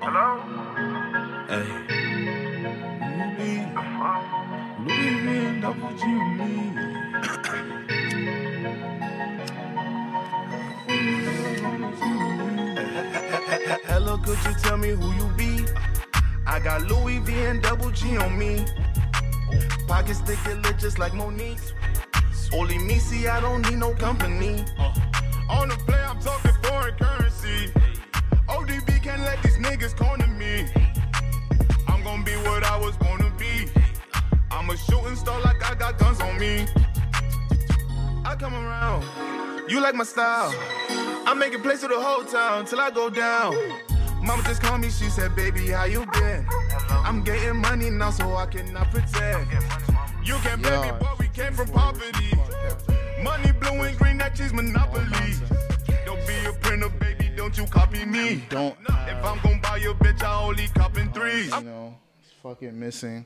Hello? Hey. Louis V, and double G on me Hello, could you tell me who you be? I got Louis V and double G on me. Pockets thick and lit just like Monique's. Only me, see, I don't need no company. On the play, niggas corner me. I'm gonna be what I was born to be. I'm a shooting star like I got guns on me. I come around, you like my style. I'm making plays to the whole town till I go down. Mama just called me, she said, baby, how you been? I'm getting money now, so I cannot pretend. You can Yo. baby, but we came from poverty. Money blue and green, that cheese monopoly. Don't be a printer, baby, don't you copy me. Don't If I'm gonna buy your bitch, I only copping threes. you know, it's fucking missing,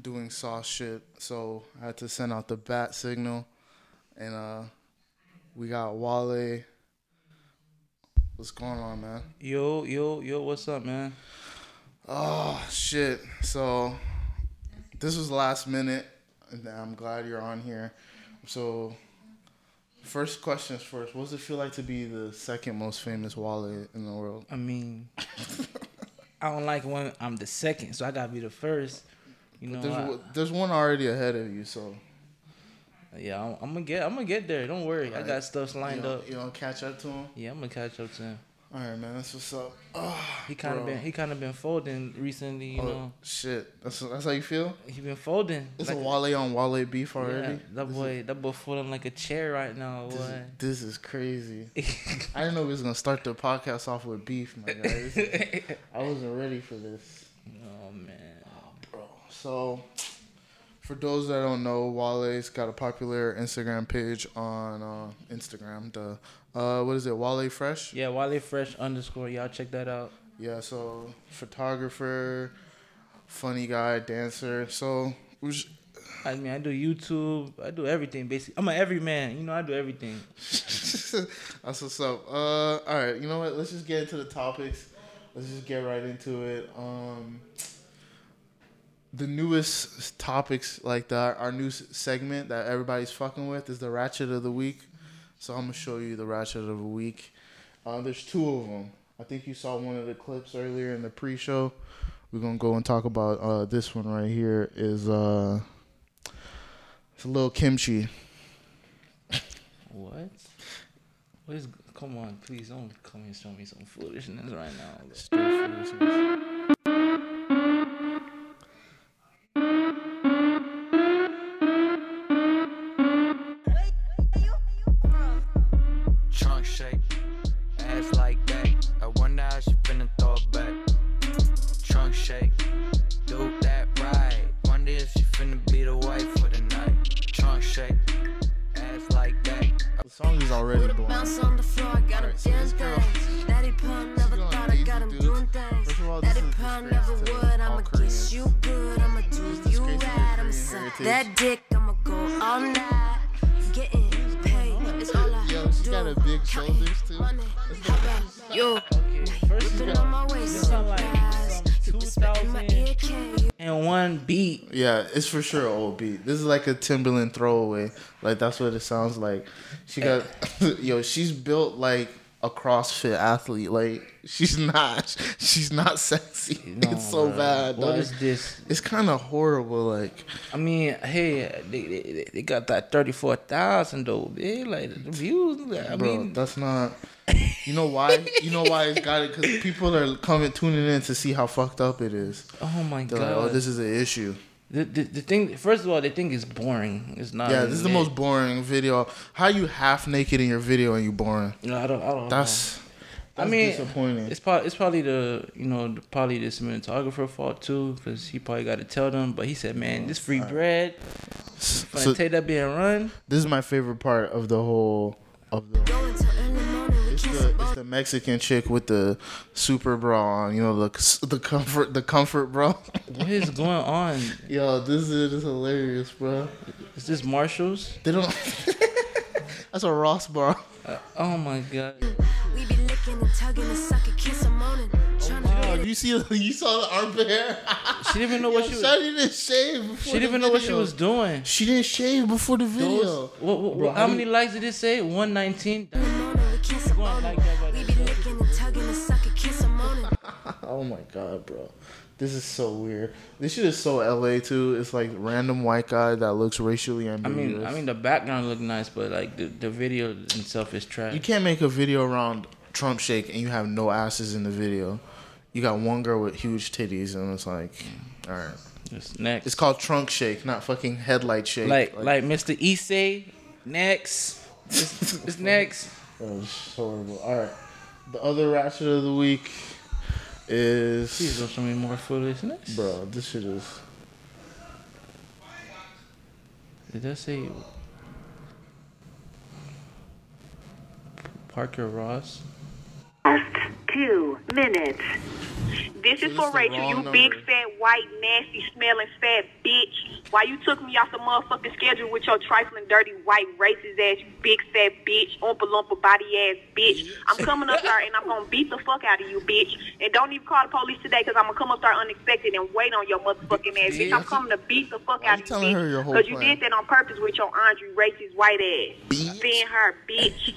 doing sauce shit. So I had to send out the bat signal, and uh, we got Wale. What's going on, man? Yo, yo, yo, what's up, man? Oh shit! So this was last minute, and I'm glad you're on here. So first questions first. What does it feel like to be the second most famous wallet in the world? I mean, I don't like when I'm the second, so I gotta be the first. You know, There's I- one- there's one already ahead of you, so yeah, I'm, I'm gonna get, I'm gonna get there. Don't worry, I got stuff lined know, up. you know catch up to him. Yeah, I'm gonna catch up to him. All right, man. That's what's up. Oh, He kind of been, he kind of been folding recently. You Oh, know, shit. That's that's how you feel. he been folding. It's like a Wale on Wale beef already. Yeah, that boy, that boy folding like a chair right now. This, Boy. this is crazy. I didn't know we was gonna start the podcast off with beef, my guys. I wasn't ready for this, oh man. Oh, bro. So, for those that don't know, Wale's got a popular Instagram page on uh, Instagram. The uh, what is it? Wale Fresh. Yeah, Wale Fresh underscore. Y'all check that out. Yeah. So, photographer, funny guy, dancer. So, I mean, I do YouTube. I do everything basically. I'm an everyman. You know, I do everything. That's what's up. Uh, all right, you know what? Let's just get into the topics. Let's just get right into it. Um, the newest topics, like the our new segment that everybody's fucking with, is the Ratchet of the Week. So I'm gonna show you the Ratchet of the Week. Uh, there's two of them. I think you saw one of the clips earlier in the pre-show. We're gonna go and talk about uh, this one right here. Is uh, it's a little kimchi. What? What is? Come on, please don't come and show me some foolishness right now. If be the wife for the night. Trunk shape, ass like that. The song is already With a blowing. bounce on the floor, I got Alright, a so damn this girl- thing. Daddy Pun never thought I got him doing things. First of all, this Daddy is Pun never would. all I'ma kiss you good. I'ma do you right. I'ma suck that dick. I'ma go all night. Getting paid. It's all I Yo, she do. got a big shoulders, too. Money. One beat. Yeah, it's for sure an old beat. This is like a Timbaland throwaway. Like that's what it sounds like. She got eh. yo, she's built like a CrossFit athlete. Like she's not she's not sexy. No, it's so bruh. bad. What dog. is this? It's kind of horrible. Like I mean, hey, they, they, they got that thirty four thousand though, man. Like the views. I bro, mean, that's not. You know why? You know why it's got it? Because people are coming tuning in to see how fucked up it is. oh my They're god. like, oh, this is an issue. the, the the thing. First of all, they think it's boring. It's not. Yeah, this is the most boring video. How you half naked in your video and you boring? No, I don't. I don't. That's. I That's mean, disappointing. It's probably it's probably the you know the, probably the cinematographer fault too because he probably got to tell them. But he said, man, this free bread. When So I take that being run, this is my favorite part of the whole of the. Go until early morning. We It's the, it's the Mexican chick with the super bra on, you know the the comfort the comfort bra. what is going on? Yo, this is, is hilarious, bro. Is this Marshalls? They don't. That's a Ross bar. Uh, oh my god. Licking and tugging and sucking, kiss and moaning. Oh, Tryna Oh, you see, you saw the armpit hair. She didn't even know what Yo, she was. Shawty didn't shave. Before She didn't even know what she was doing. She didn't shave before the video. Those, what, what, Bro, how I many likes did it say? 119. moaning, we kiss and Going moaning. like that by We be licking and tugging and sucking, kiss and moaning. Oh my god, bro. This is so weird. This shit is so LA too. It's like random white guy that looks racially ambiguous. I mean, I mean the background looked nice, but like the, the video itself is trash. you can't make a video around Trump shake and you have no asses in the video. You got one girl with huge titties and it's like, all right. It's next. It's called trunk shake, not fucking headlight shake. like like Mr. Issei. Next. It's, it's next. that was horrible. All right. The other ratchet of the week is Please don't show me more foolishness. bro. This shit is Did that say Parker Ross? Last two minutes. This is for Rachel, you number. big fat white nasty smelling fat bitch. Why you took me off the motherfucking schedule with your trifling dirty white racist ass you big fat bitch, oompa loompa body ass bitch. I'm coming up there and I'm gonna beat the fuck out of you, bitch. And don't even call the police today because I'm gonna come up there unexpected and wait on your motherfucking ass, bitch. I'm coming to beat the fuck Why out of you, bitch. Because you did that on purpose with your Andre racist white ass. Being her, bitch.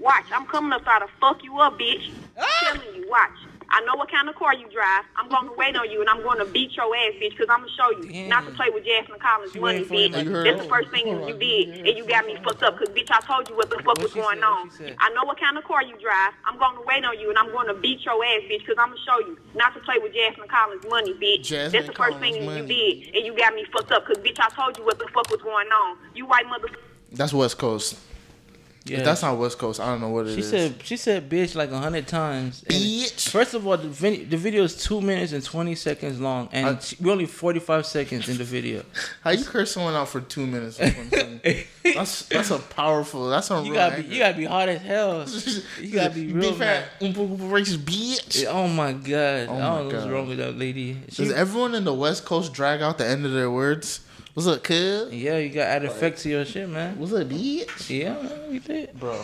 Watch, I'm coming up there to fuck you up, bitch. Ah! Telling you, watch. I know what kind of car you drive. I'm going to wait on you, and I'm going to beat your ass, bitch, because I'm going to show you not to play with Jasmine Collins' She money, bitch. That's the first thing you did, and you got me fucked up, because, bitch, I told you what the fuck What was going said? On. I know what kind of car you drive. I'm going to wait on you, and I'm going to beat your ass, bitch, because I'm going to show you not to play with Jasmine Collins' money, bitch. Jasmine That's the first Collins' thing money. you did, and you got me fucked up, because, bitch, I told you what the fuck was going on. You white motherfucker. that's West Coast. Yeah. If that's not West Coast, I don't know what it she is. said she said bitch like a hundred times. And Bitch. First of all, the, vid- the video is two minutes and twenty seconds long, and I- she- we're only forty five seconds in the video. How you curse someone out for two minutes? that's that's a powerful. That's a You real gotta be you gotta be hot as hell. You gotta be real big fat racist bitch. Oh my god! Oh I don't know what's wrong with that lady. She, Does everyone in the West Coast drag out the end of their words? What's up, kid? yeah, you got add effect to your shit, man. What's up, bitch? Yeah, man, we did. Bro.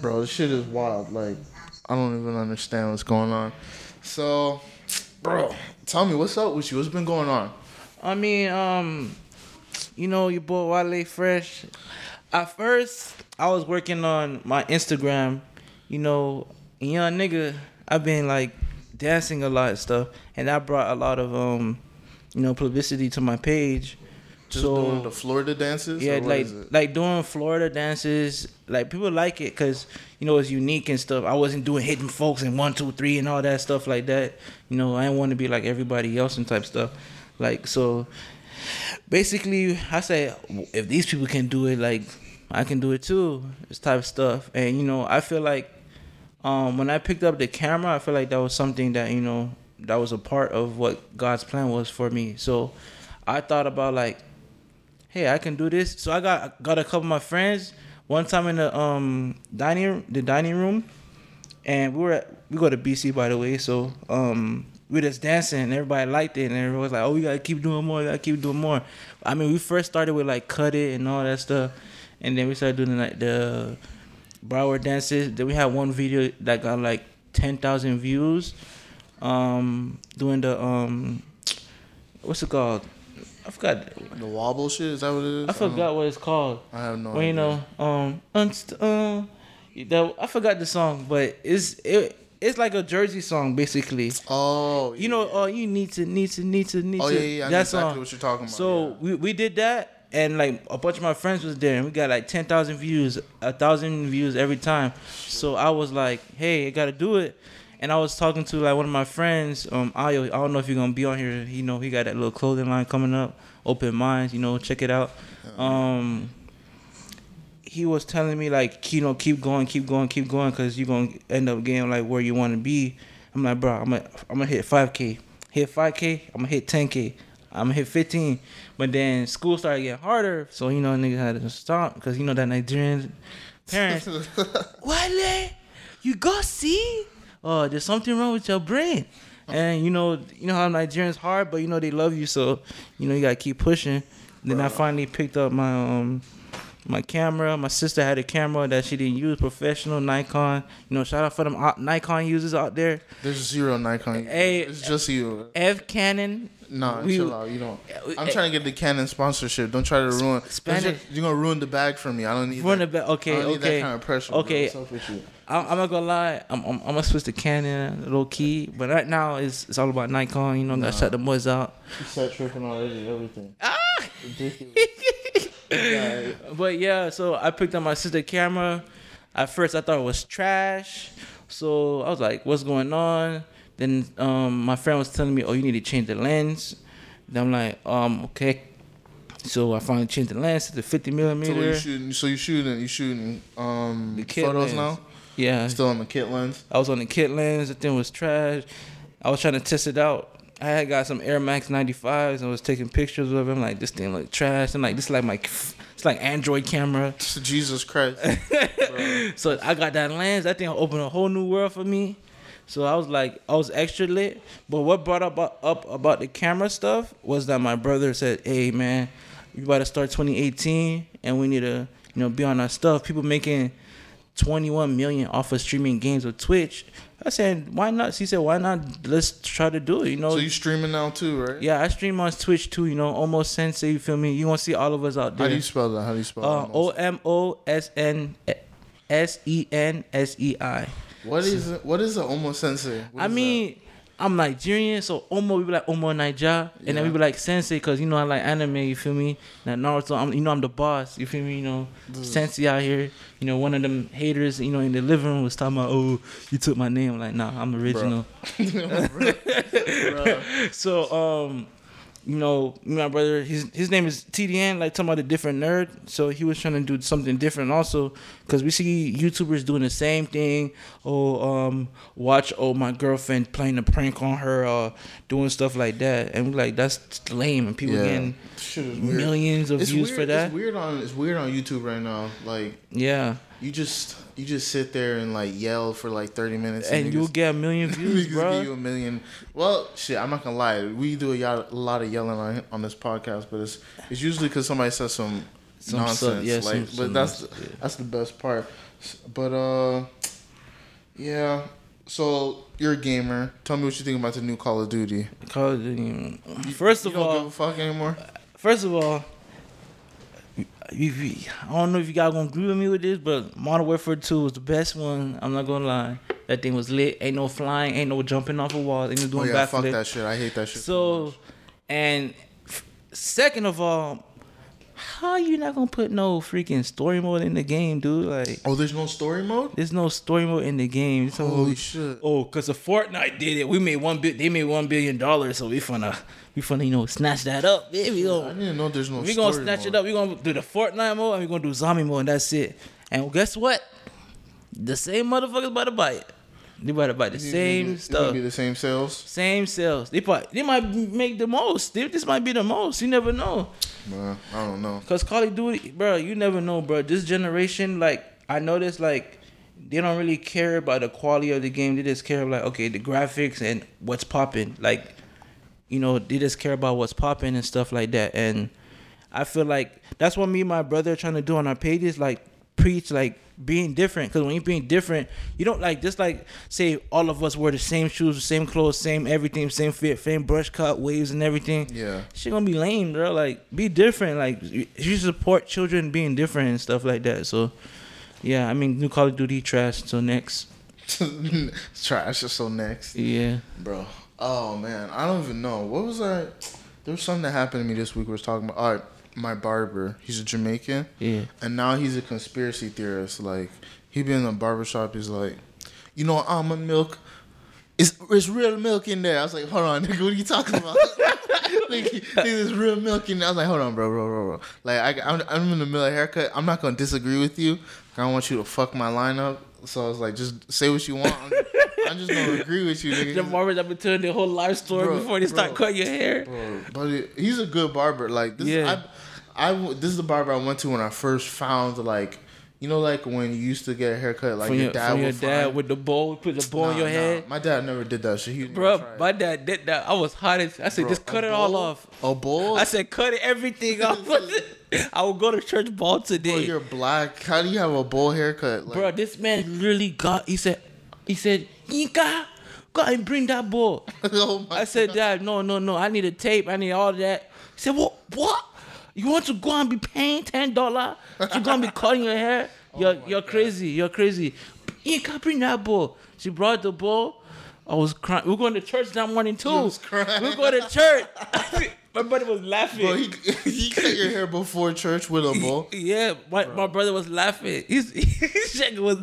Bro, this shit is wild. Like, I don't even understand what's going on. So, bro, tell me what's up with you? What's been going on? I mean, um, you know, your boy Wale Fresh. At first, I was working on my Instagram. You know, young nigga, I've been like dancing a lot and stuff, and that brought a lot of um, you know, publicity to my page. Just so doing the Florida dances? yeah, like like doing Florida dances. Like people like it because you know it's unique and stuff. I wasn't doing hitting folks and one two three and all that stuff like that. You know, I didn't want to be like everybody else and type stuff. Like so, basically, I say if these people can do it, like I can do it too. This type of stuff, and you know, I feel like um, when I picked up the camera, I feel like that was something that you know that was a part of what God's plan was for me. So I thought about like, hey, I can do this. So I got got a couple of my friends one time in the um dining the dining room, and we were at, we go to BC by the way. So um we just dancing and everybody liked it and everyone was like, oh, we gotta keep doing more, gotta keep doing more. I mean, we first started with like cut it and all that stuff, and then we started doing like the Broward dances. Then we had one video that got like ten thousand views. Um, doing the um, what's it called? I forgot. The wobble shit? Is that what it is? I forgot what it's called. I have no Well, you know, um, unst- uh, that I forgot the song, but it's it. It's like a Jersey song, basically. Oh, You know, uh, you need to, need to, need to, need Oh, to. yeah, yeah, I know exactly song. what you're talking about, So yeah. we we did that, and like a bunch of my friends was there, and we got like ten thousand views, a thousand views every time. So I was like, hey, I gotta do it. And I was talking to like one of my friends, um, Ayo. I don't know if you're gonna be on here. You know, he got that little clothing line coming up. Open minds, you know, check it out. Um, he was telling me like, you know, keep going, keep going, keep going, cause you're gonna end up getting like where you want to be. I'm like, bro, I'm gonna, I'm gonna hit 5k, hit 5k, I'm gonna hit 10k, I'm gonna hit 15. But then school started getting harder, so you know, niggas had to stop, cause you know that Nigerian parents, Wale, you go see, oh, there's something wrong with your brain. And you know, you know how Nigerians hard, but you know they love you, so you know you gotta keep pushing. Then I finally picked up my um my camera. My sister had a camera that she didn't use, professional Nikon. You know, shout out for them Nikon users out there. There's zero Nikon. Hey, it's just you. F Canon. Nah, we- chill out. You don't. I'm trying to get the Canon sponsorship. Don't try to ruin. Spanish- You're gonna ruin the bag for me. I don't need. That. Ruin that. the ba- okay, I don't need okay. that kind of pressure. Okay. What's up? I, I'm not gonna lie. I'm, I'm, I'm gonna switch to Canon, low key. But right now, it's it's all about Nikon. You know, gotta shut the boys out. You start tripping already. Everything. Ah! But yeah, so I picked up my sister camera. At first, I thought it was trash. So I was like, "What's going on?" Then um, my friend was telling me, "Oh, you need to change the lens." Then I'm like, "Um, okay." So I finally changed the lens to the 50 So millimeter. what you shooting? So you shooting? You shooting um The kit photos lens. now? yeah, Still on the kit lens. I was on the kit lens. The thing was trash. I was trying to test it out. I had got some Air Max 95s. and was taking pictures of them. Like this thing look trash. And like this is like my it's like Android camera. Jesus Christ. So I got that lens. That thing opened a whole new world for me. So I was like, I was extra lit. But what brought up up about the camera stuff was that my brother said, "Hey man, we about to start 2018, and we need to, you know, be on our stuff. People making 21 million off of streaming games with Twitch." I said, "Why not?" He said, "Why not? Let's try to do it." You know. So you streaming now too, right? yeah, I stream on Twitch too. You know, Omo Sensei. You feel me? You want to see all of us out there. How do you spell that? How do you spell Uh. O M O S N S E N S E I. What is? What is a Omo Sensei? What I mean, I'm Nigerian, so Omo we be like Omo Naija, and then we be like Sensei, cause you know I like anime. You feel me? Now Naruto, I'm, you know I'm the boss. You feel me? You know Sensei out here. You know one of them haters. You know in the living room was talking about, oh, you took my name. I'm like, nah, I'm original. so um, you know, my brother, his his name is TDN, like talking about a different nerd. So he was trying to do something different also, because we see YouTubers doing the same thing. Oh, um, watch oh my girlfriend playing a prank on her, uh, doing stuff like that, and we're like that's lame, and people Yeah. getting Shit millions of It's views weird, for that. It's weird on it's weird on YouTube right now. Like Yeah, you just you just sit there and like yell for like thirty minutes, and you'll get a million views, bro. give you a million. Well, shit, I'm not gonna lie. We do a, lot of yelling on on this podcast, but it's it's usually because somebody says some, Some nonsense. stuff- yeah, like, some- but some that's nonsense, yeah. that's the best part. But uh, yeah. So you're a gamer. Tell me what you think about the new Call of Duty. Call of Duty. First You of don't all, give a fuck anymore. First of all, you- you- I don't know if you guys gonna agree with me with this, but Modern Warfare 2 was the best one. I'm not gonna lie. That thing was lit. Ain't no flying, ain't no jumping off a wall, ain't no doing Oh yeah, fuck that shit. I hate that shit. So, and f- second of all, how you not gonna put no freaking story mode in the game, dude? Like, oh, there's no story mode. there's no story mode in the game. So, Holy shit. Oh, cause the Fortnite did it. We made one bit. They made one billion dollars. So we finna, we finna, you know, snatch that up. Yeah, we I gonna, I didn't know there's no. we gonna snatch mode. it up. We gonna do the Fortnite mode and we gonna do zombie mode and that's it. And guess what? The same motherfuckers about to buy it. They about buy the same it's stuff. be the same sales. Same sales. They probably, they might make the most. They, this might be the most. You never know. I don't know. Cause Call of Duty, bro, you never know, bro. This generation, like, I noticed, like, they don't really care about the quality of the game. They just care like, okay, the graphics and what's popping. Like, you know, they just care about what's popping and stuff like that. And I feel like that's what me and my brother are trying to do on our pages, like preach like being different. Cause when you're being different, you don't like just like say all of us wear the same shoes, the same clothes, same everything, same fit, same brush cut, waves and everything. Yeah. Shit gonna be lame, bro. Like, be different. Like, you you support children being different and stuff like that. So, yeah, I mean, new Call of Duty trash. So next, Trash. So next, yeah, bro. Oh man, I don't even know. What was that. There was something that happened to me this week. We was talking about. All right, my barber. He's a Jamaican. yeah. And now he's a conspiracy theorist. Like he been in the barbershop. He's like, you know, almond milk. It's, it's real milk in there. I was like, hold on, nigga, what are you talking about? like, there's real milk in there. I was like, hold on, bro, bro, bro, bro. Like, I, I'm, I'm in the middle of a haircut. I'm not gonna disagree with you. I don't want you to fuck my lineup. So I was like, just say what you want. I'm, I'm just gonna agree with you, nigga. The barbers have been telling their whole life story Bro, before they start cutting your hair. Bro, but he's a good barber. Like this, Yeah. I, I this is the barber I went to when I first found like You know, like when you used to get a haircut, like your, your, dad your dad with the bowl, put the bowl on your nah, head. My dad never did that shit. He Bro, my dad did that. I was hot as I said, Bro, just cut it all off. A bowl? I said, cut everything off. I will go to church ball Bro, today. you're black. How do you have a bowl haircut? Like, Bro, this man literally got. He said, he said, Inka, go and bring that ball. oh I said, Dad, no, no, no. I need a tape. I need all that. He said, What? What? You want to go and be paying ten dollar? You gonna be cutting your hair? Oh You're you're crazy. You're crazy. Inka, bring that ball. She brought the ball. I was crying. We are going to church that morning too. was crying. We are going to church. My brother was laughing. Bro, he, he cut your hair before church with a bowl. Yeah, my, my brother was laughing. He's his check was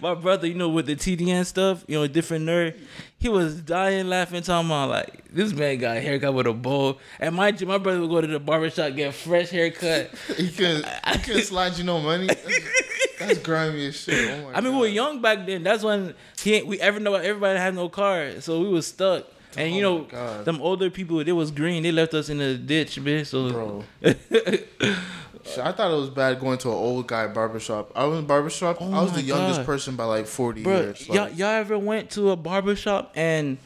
my brother, you know, with the TDN stuff, you know, different nerd. He was dying laughing, talking about like this man got a haircut with a bowl. And you, my brother would go to the barbershop get a fresh haircut. He couldn't, he couldn't slide you no money. That's grimy as shit. Oh my I mean, we were young back then. That's when he we ever know everybody had no car, so we was stuck. And you Oh know, my God. them older people, it was green. They left us in the ditch, man. So Bro. I thought it was bad going to an old guy barbershop. I was in barbershop. Oh I was the youngest God. person by like 40 Bro, years. y'all, y'all ever went to a barbershop and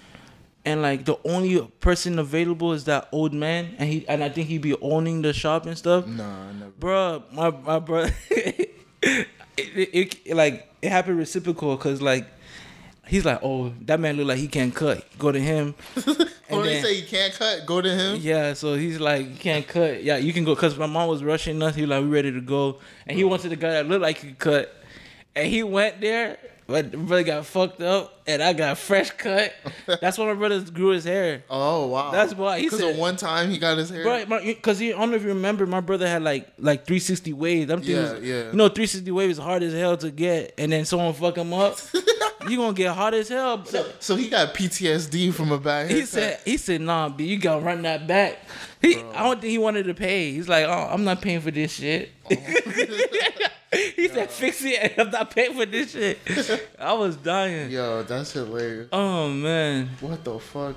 and like the only person available is that old man and he and I think he'd be owning the shop and stuff. Nah, never. Bro, my my brother, it, it, it like it happened reciprocal because like he's like, oh, that man look like he can't cut. Go to him. Oh, And they then- say you can't cut. Go to him. yeah, so he's like, you can't cut. Yeah, you can go because my mom was rushing us. He was like, we ready to go, and he wanted the guy that looked like he could cut, and he went there, but my brother got fucked up, and I got fresh cut. That's why my brother grew his hair. Oh wow. That's why he Because said- one time he got his hair. Bro, because I don't know if you remember, my brother had like like 360 waves. I'm thinking, Yeah, yeah. you know, 360 waves is hard as hell to get, and then someone fuck him up, you gonna get hot as hell. So he got PTSD from a bad He haircut. said, he said, nah, B, you gotta run that back. He, I don't think he wanted to pay. He's like, oh, I'm not paying for this shit. Oh. he said, fix it. I'm not paying for this shit. I was dying. Yo, that's hilarious. Oh man, What the fuck?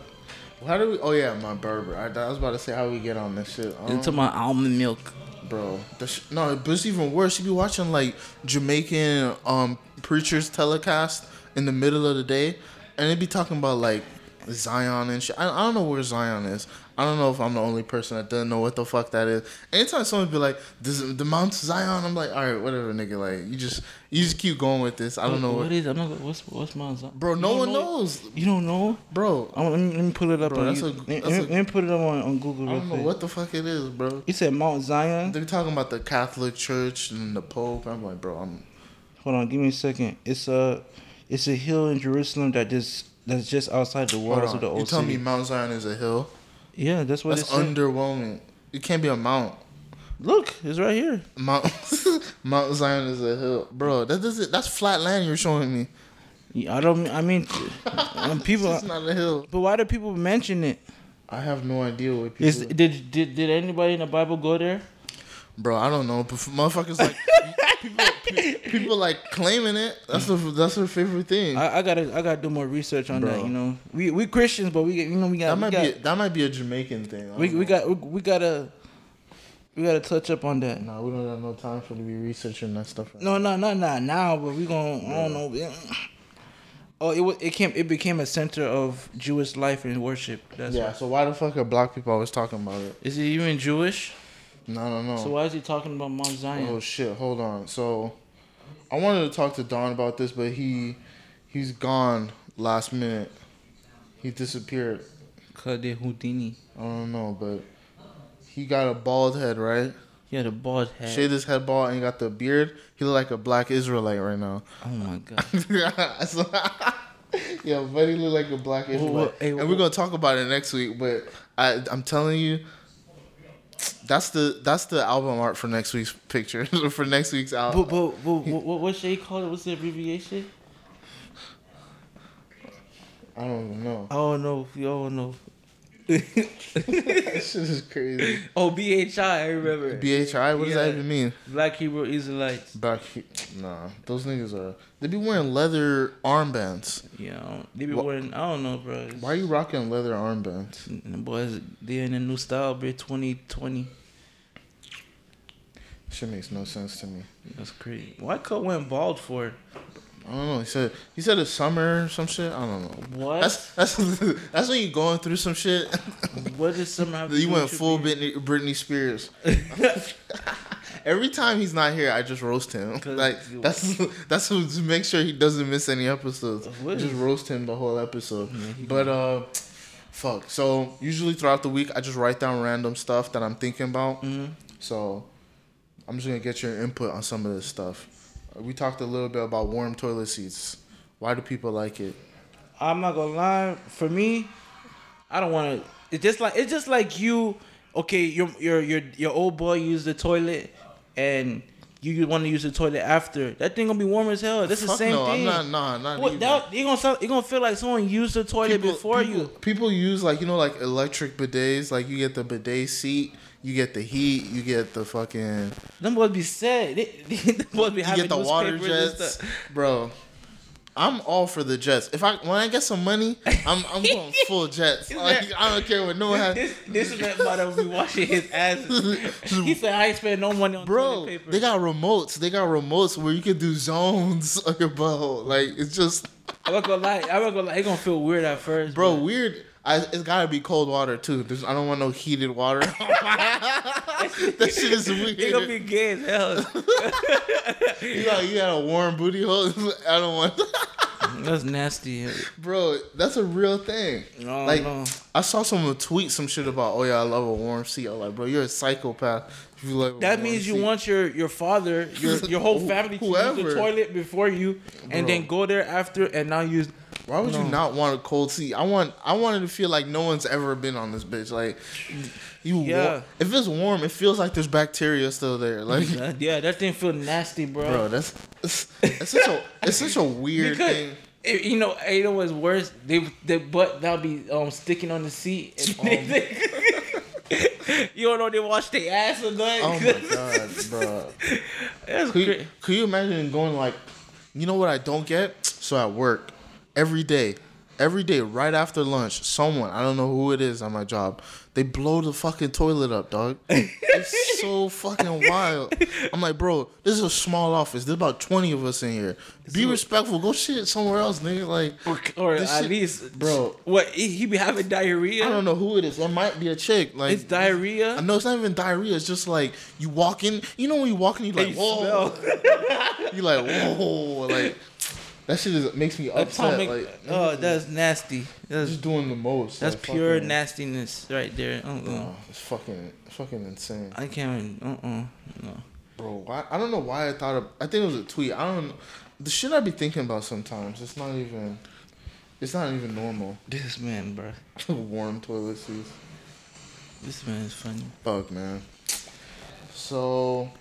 How do we? Oh yeah, my barber. I, I was about to say how we get on this shit. Um, into my almond milk. bro. The sh- no, but it's even worse. You be watching like Jamaican um preachers telecast in the middle of the day, and they be talking about like Zion and shit. I, I don't know where Zion is. I don't know if I'm the only person that doesn't know what the fuck that is. Anytime someone be like, "This is the Mount Zion," I'm like, "All right, whatever, nigga." Like you just you just keep going with this. I don't know what what. is. I'm not. What's what's Mount Zion? Bro, no one knows, You don't know, bro. I'm, let, me, let me pull it up Bro, on that's you. a- let, me- that's let me put it up on, on Google I don't know quick. what the fuck it is, bro. You said Mount Zion. They're talking about the Catholic Church and the Pope. I'm like, bro, I'm Hold on, give me a second. It's a, it's a hill in Jerusalem that just that's just outside the walls of the old. You tell city. me Mount Zion is a hill? Yeah, that's what That's underwhelming. It can't be a mount. Look, it's right here. Mount Mount Zion is a hill, bro. That doesn't. That's flat land you're showing me. Yeah, I don't. I mean, people. It's not a hill. But why do people mention it? I have no idea what people. Is did did did anybody in the Bible go there? Bro, I don't know. But motherfuckers like people, people like claiming it. That's the that's their favorite thing. I, I gotta I gotta do more research on that. You know, we we Christians, but we you know we got that we might got, be that might be a Jamaican thing. I we, don't we know. got we, we gotta we gotta touch up on that. Nah, we don't have no time for to be researching that stuff. Right No, no, no, not now, but we gonna I don't know. Oh, it was it came it became a center of Jewish life and worship. That's Yeah. why. So why the fuck are black people always talking about it? Is it even Jewish? No, no, no. So why is he talking about Mount Zion? Oh shit! Hold on. So, I wanted to talk to Don about this, but he he's gone last minute. He disappeared. Kade Houdini. I don't know, but he got a bald head, right? He had a bald head. Shaved his head bald and he got the beard. He look like a black Israelite right now. Oh my god. So- yeah, buddy look like a black Israelite. what- hey, and we're gonna talk about it next week. But I, I'm telling you, that's the that's the album art for next week's picture for next week's album. But but, but what, what what should he it? What's the abbreviation? I don't know. I don't know. You don't know. Shit is crazy. Oh, BHI. I remember. BHI, what does that even mean? Black Hebrew Israelites. Back, he- nah, those niggas are. They be wearing leather armbands. Yeah, they be Wha- wearing. I don't know, bro. It's- Why are you rocking leather armbands? The boys, they're in a new style, bro. Twenty twenty. Shit makes no sense to me. That's crazy. Why Cut went bald for? I don't know. He said he said it's summer or some shit. I don't know. What? That's that's that's when you're going through some shit. what did summer have to you went full Britney, Britney Spears. Every time he's not here, I just roast him. Like that's that's to make sure he doesn't miss any episodes. What Just roast him the whole episode. but uh, fuck. So usually throughout the week, I just write down random stuff that I'm thinking about. Mm-hmm. So I'm just gonna get your input on some of this stuff. We talked a little bit about warm toilet seats. Why do people like it? I'm not gonna lie. For me, I don't want to. It's just like it's just like you. Okay, your your your your old boy used the toilet, and you want to use the toilet after. That thing gonna be warm as hell. That's the Fuck same no, thing. I'm not. Nah, not What even. that you gonna you gonna feel like someone used the toilet before people, you. People use like you know like electric bidets. Like you get the bidet seat, you get the heat, you get the fucking, Them boys be sad. They, them boys be you having get the water jets, bro. I'm all for the jets. If I when I get some money, I'm I'm going full jets. Like, I don't care what no one has. This this man about to be washing his ass. he said I ain't spend no money on Bro, toilet paper. they got remotes. They got remotes where you can do zones on your butthole. Like it's just, I'm not gonna lie. I'm not gonna lie. It's gonna feel weird at first, bro, but- weird. I, it's gotta be cold water too. There's, I don't want no heated water. that shit is weird. It gonna be gay as hell. You got you got a warm booty hole. I don't want, That's nasty. bro. That's a real thing. No, like no. I saw someone tweet some shit about, oh yeah, I love a warm seat. I'm like, bro, you're a psychopath. You like That means you seat. want your your father, your your whole family to use the toilet before you, and Bro. then go there after, and now use. Why would you not want a cold seat? I want I wanted to feel like no one's ever been on this bitch. Like you, Yeah. if it's warm, it feels like there's bacteria still there. Like, yeah, that thing feel nasty, bro. bro, that's it's, it's such a it's such a weird because thing. it- you know, you know what's worse? They their butt that'll be um sticking on the seat. And you don't know they wash their ass or nothing. Oh my god, bro. That's Could could you imagine going like, you know what I don't get? So at work, every day, every day, right after lunch, someone I don't know who it is on my job, they blow the fucking toilet up, dog. it's so fucking wild. I'm like, bro, this is a small office. There's about twenty of us in here. Be respectful. Go shit somewhere else, nigga. Like, Or this at shit- least, bro. What he, be having diarrhea? I don't know who it is. It might be a chick. Like It's diarrhea. I know it's not even diarrhea. It's just like you walk in. You know when you walk in, you like, You whoa. You like whoa, like that shit is, makes me upset. make- like oh, that's nasty. That's just doing the most. that's like, pure fucking- nastiness right there. Uh-uh. It's fucking fucking insane, I can't. Uh uh No. bro. Why? I don't know why I thought of. I think it was a tweet. I don't. The shit I be thinking about sometimes. It's not even. It's not even normal. This man, bro. Warm toilet seats. This man is funny. Fuck man. So.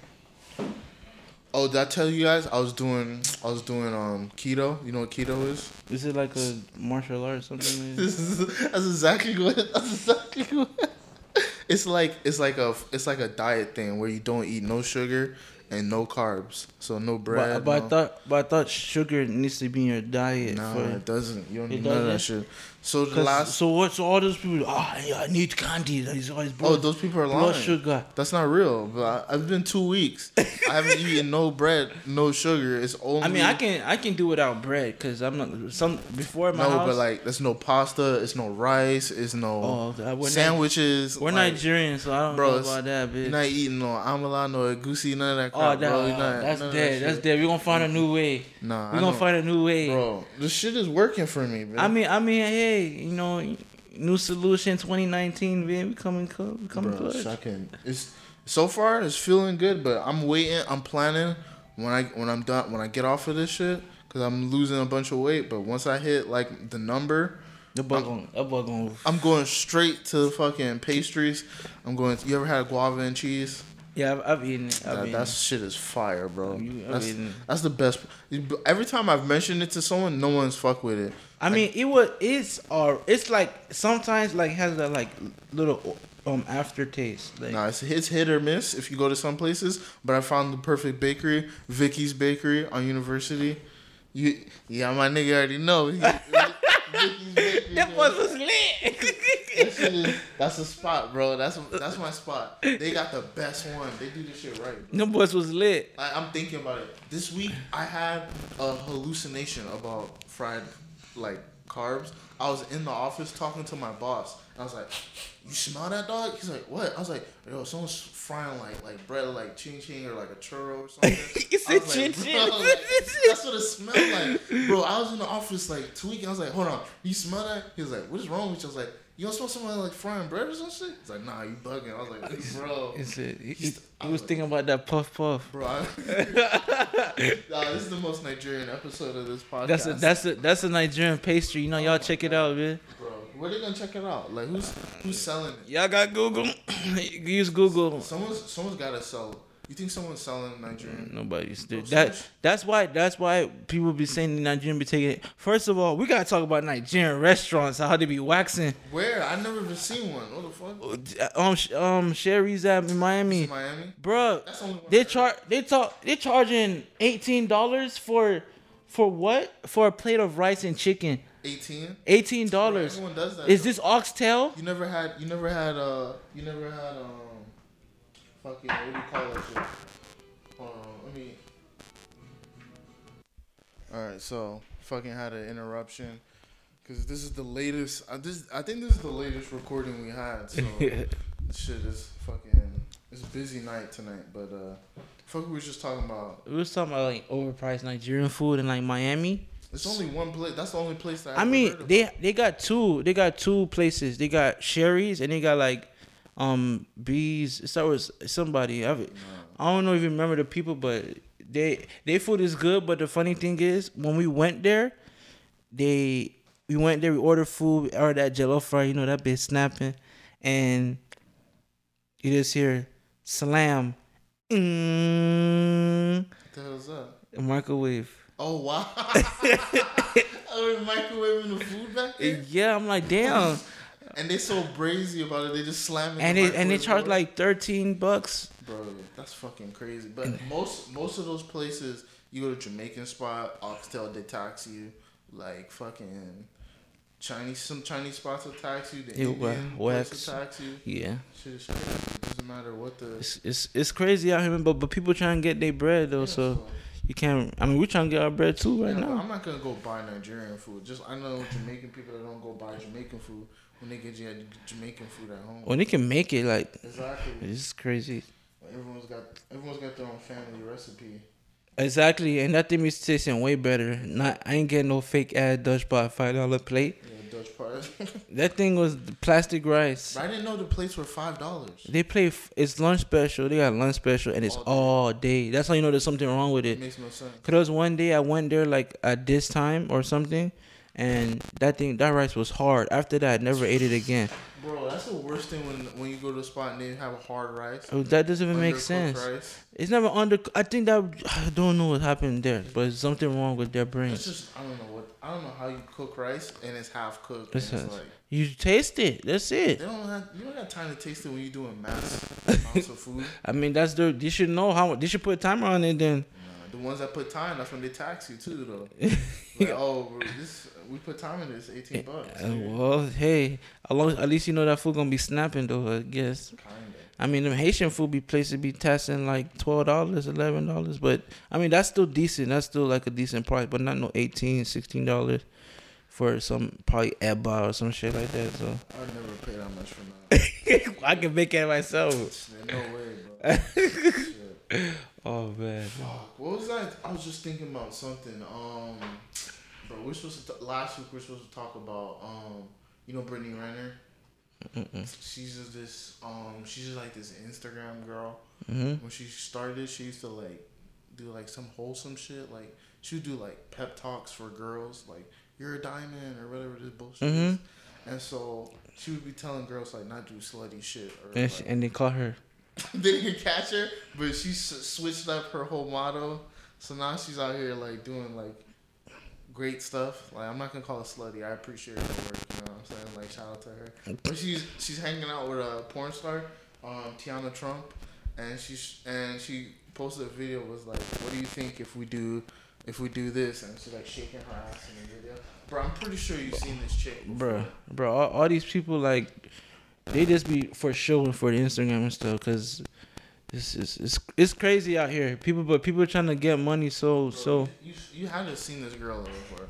Oh, did I tell you guys I was doing I was doing um keto? You know what keto is? Is it like a martial art or something? This is that's exactly what that's exactly what. It's like it's like a it's like a diet thing where you don't eat no sugar and no carbs, so no bread. but, but I thought, but I thought sugar needs to be in your diet. no, for, it doesn't. You don't It need none of that shit. So the last so what? So all those people, oh, I need candy. He's always oh those people are blood lying. sugar. That's not real. But I, I've been two weeks. I haven't eaten no bread, no sugar. It's only. I mean, I can I can do without bread because I'm not some before my No, house. but like there's no pasta. It's no rice. It's no Oh, we're not- sandwiches. we're like, Nigerian, so I don't Bro, know about that, bitch. You're not eating no amala, no egusi, none of that Oh, crap, that, bro. You're uh, not, that's dead. that That's dead. We're gonna find a new way. Nah, We're I gonna know. find a new way. Bro, this shit is working for me, bro. I mean, I mean, hey, you know, new solution 2019, man. We coming, cl- we coming bro, clutch. fucking, it's so far it's feeling good, but I'm waiting. I'm planning when I when I'm done when I get off of this shit because I'm losing a bunch of weight. But once I hit like the number, The bug on, that bug on. I'm going straight to the fucking pastries. I'm going. you ever had a guava and cheese? Yeah, I've, I've eaten it. I've That, eaten that it. shit is fire, bro. You- I That's, mean- that's the best. Every time I've mentioned it to someone, no one's fuck with it. I mean, it was. It's or It's like sometimes like has that like little um aftertaste. Like Nah, it's, it's hit or miss if you go to some places. But I found the perfect bakery, Vicky's Bakery on University. You, yeah, my nigga already know. Vicky's Bakery, that was lit. Is, that's a spot, bro. That's that's my spot. They got the best one. They do this shit right. Bro. Them boys was lit. I, I'm thinking about it. This week I had a hallucination about fried like carbs. I was in the office talking to my boss. I was like, "You smell that dog?" He's like, "What?" I was like, "Yo, someone's frying like like bread, like ching ching or like a churro or something." He I said was like, chin chin. "Bro, like, that's what it smelled like, bro. I was in the office like tweaking. I was like, "Hold on, you smell that?" He was like, "What is wrong with you?" I was like, "You don't smell somebody like frying bread or some shit?" He's like, "Nah, you bugging." I was like, "Bro." He said he, he, he was thinking about that puff puff. Bro, I, nah, this is the most Nigerian episode of this podcast. That's a that's a that's a Nigerian pastry. You know, y'all oh check it out, man. bro. Where they gonna check it out? Like who's who's uh, selling it? Y'all got Google. use Google. Someone's someone's gotta sell. You think someone's selling Nigerian? Nobody's Bro, dude. That that's why that's why people be saying the Nigerian be taking it. First of all, we gotta talk about Nigerian restaurants. How they be waxing. Where? I never even seen one. What the fuck? Um, sh- um, Sherry's at in Miami, Miami. bro. That's the only one They I char they talk they charging eighteen dollars for for what? For a plate of rice and chicken. Eighteen. Eighteen dollars. Everyone does that. Is though. this oxtail? You never had. You never had. Uh. You never had. Um. Fucking. What do you call that shit? Hold on. Let me. All right. So fucking had an interruption. Cause this is the latest. Uh, this I think this is the latest recording we had. So this shit is fucking. It's a busy night tonight, but uh, fuck, we was just talking about. We was talking about like overpriced Nigerian food in like Miami. It's only one place. That's the only place that I, I mean, they they got two. They got two places. They got Sherry's and they got like um bees. It with somebody. I, I don't know if you remember the people, but they they food is good. But the funny thing is, when we went there, they we went there. We ordered food or that jollof rice. You know that bitch snapping, and you just hear slam. Mm, What the hell's that? A microwave. Oh wow! oh, they microwaving the food back there, Yeah, I'm like, damn. And they so brazy about it. They just slam it. and they and they charge like thirteen bucks. bro, that's fucking crazy. But most most of those places, you go to Jamaican spot, Oxtail, they tax you. Like fucking Chinese, some Chinese spots will tax you. The Yeah, Indian will tax you. Yeah, Shit is crazy. It doesn't matter what the. it's it's it's crazy out here, but but people trying to get their bread though, so you can't. I mean, we're trying to get our bread too right Yeah, now. I'm not gonna go buy Nigerian food. Just I know Jamaican people that don't go buy Jamaican food when they get Jamaican food at home. When they can make it, like Exactly. it's crazy. Everyone's got everyone's got their own family recipe. Exactly, and that thing is tasting way better. Not I ain't getting no fake ass Dutch bar five dollar plate. Yeah, Pies. That thing was plastic rice. I didn't know the plates were five dollars. They play f- it's lunch special. They got lunch special, and it's All day. all day. That's how you know there's something wrong with It it. makes no sense. Cause there was one day I went there like at this time or something, and that thing that rice was hard. After that, I never ate it again. Bro, that's the worst thing when when you go to a spot and they have a hard rice. Oh, that doesn't even make sense. Rice. It's never under. I think that I don't know what happened there, but something wrong with their It's brains. just I don't know what I don't know how you cook rice and it's half cooked. It's like You taste it. That's it. they don't have you don't have time to taste it when you're doing mass amounts of food. I mean, that's the. You should know how. They should put a timer on it then. Nah, the ones that put time, that's when they tax you too, though. like, oh, bro, this we put time in this, eighteen bucks. Uh, well, hey, long, at least you know that food gonna be snapping though. I guess. Kinda. I mean, them Haitian food be places be taxing like twelve dollars, eleven dollars, but I mean that's still decent. That's still like a decent price, but not no 18 16 dollars for some probably Eba or some shit like that. So I'd never pay that much for that. I can make it myself. No way, bro. Oh man, Fuck. What was that? I was just thinking about something. Um, bro, we're supposed to t- last week. We're supposed to talk about um, you know, Brittany Renner. She's just this um, she's just like this Instagram girl. hmm When she started, she used to like do like some wholesome shit. Like she would do like pep talks for girls, like you're a diamond or whatever this bullshit is. Mhm. And so she would be telling girls like not do slutty shit or and, like, she, and they caught her. they didn't catch her, but she s- switched up her whole motto. So now she's out here like doing like great stuff. Like I'm not gonna call her slutty. I appreciate her work. You know what I'm saying? Like shout out to her. But she's she's hanging out with a porn star, um, Teanna Trump, and she's and she posted a video was like, what do you think if we do if we do this, and she's like shaking her ass in the video. Bro, I'm pretty sure you've seen this chick. bro, bro. All, all these people like, they just be for showing for the Instagram and stuff, cause it's it's it's, it's crazy out here. People, but people are trying to get money. So so. You you haven't seen this girl before.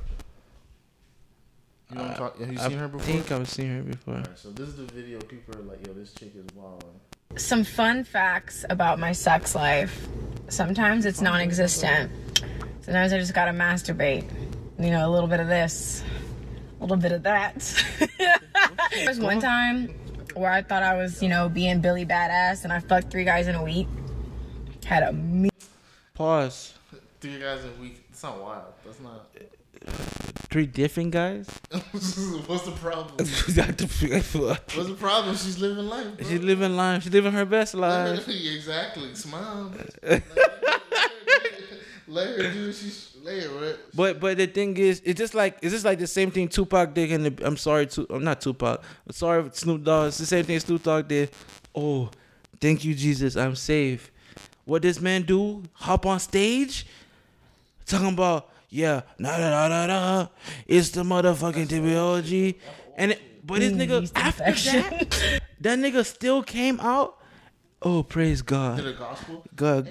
You know what I'm I- talking? Have you I seen her before? I think I've seen her before. Alright, so this is the video. People are like, "Yo, this chick is wild." Some fun facts about my sex life. Sometimes it's non existent. Sometimes I just gotta masturbate. You know, a little bit of this, a little bit of that. there was one time where I thought I was, you know, being Billy Badass and I fucked three guys in a week. Had a me- Pause. Three guys in a week. It's not wild. That's not. Three different guys. What's the problem? What's the problem? She's living life. Bro. living life. She's living her best life. exactly. Smile. Let her, do what she's. Let her. Right? But but the thing is, it's just like it's just like the same thing Tupac did. And I'm sorry, to I'm not Tupac. I'm sorry, Snoop Dogg. It's the same thing Snoop Dogg did. Oh, thank you, Jesus. I'm safe. What this man do? Hop on stage, talking about yeah, nah da da da da. It's the motherfucking TBOG. And it, but this nigga yeast after that, that nigga still came out. Oh, praise To God. the gospel. God.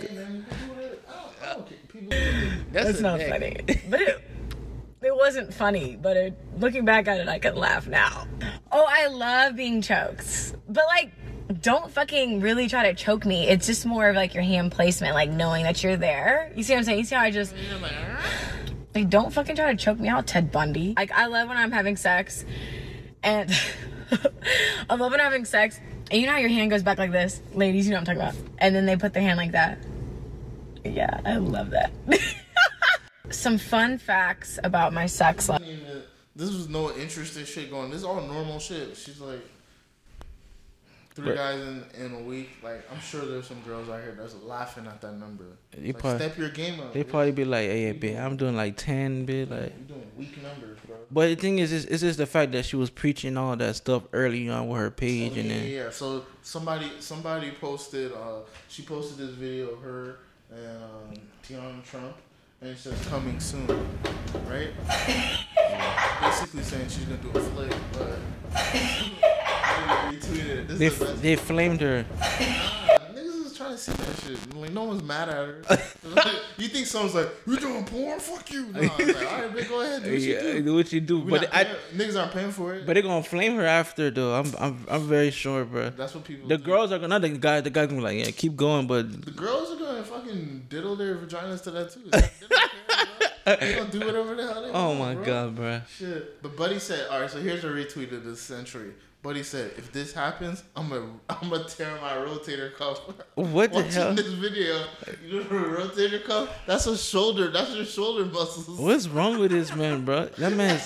I don't care. People. That's not funny. But it, it wasn't funny. But it, looking back at it, I can laugh now. Oh, I love being choked. But like, don't fucking really try to choke me. It's just more of like your hand placement, like knowing that you're there. You see what I'm saying? You see how I just like don't fucking try to choke me out, Ted Bundy. Like I love when I'm having sex, and I love when I'm having sex. And you know how your hand goes back like this, ladies. You know what I'm talking about. And then they put their hand like that. Yeah, I love that. Some fun facts about my sex life. This was no interesting shit going. This is all normal shit. She's like three But- guys in, in a week. Like I'm sure there's some girls out here that's laughing at that number. You Like, probably- step your game up. They bitch. probably be like, hey, bitch, I'm doing like 10, bitch. Like, You're doing weak numbers, bro. But the thing is, it's, it's just the fact that she was preaching all that stuff early on with her page, yeah, and then yeah. So somebody somebody posted. Uh, she posted this video of her and um, Teanna Trump, and it says coming soon, right? Basically saying she's gonna do a flick, but. I retweeted it. This they is the best. they flamed her. Niggas is trying to see that shit. Like no one's mad at her. Like, you think someone's like, "You doing porn? Fuck you." No, it's like, all right, bitch, go ahead, do what you Yeah, do. do what you do. We But not I, paying- niggas aren't paying for it. but they're gonna flame her after though. I'm I'm I'm very sure, bro. that's what people. The do. girls are gonna not the guy. The guy gonna be like, yeah, keep going, but The girls are fucking diddle their vaginas to that too. They don't care, bro. They gonna do whatever the hell they oh want. my bro. god, bro. Shit. But Buddy said, all right. So here's a retweet of this century. Buddy said, if this happens, I'm gonna I'm gonna tear my rotator cuff. What the Watching hell? this video, you know the rotator cuff? That's a shoulder. That's your shoulder muscles. What's wrong with this man, bro? That man.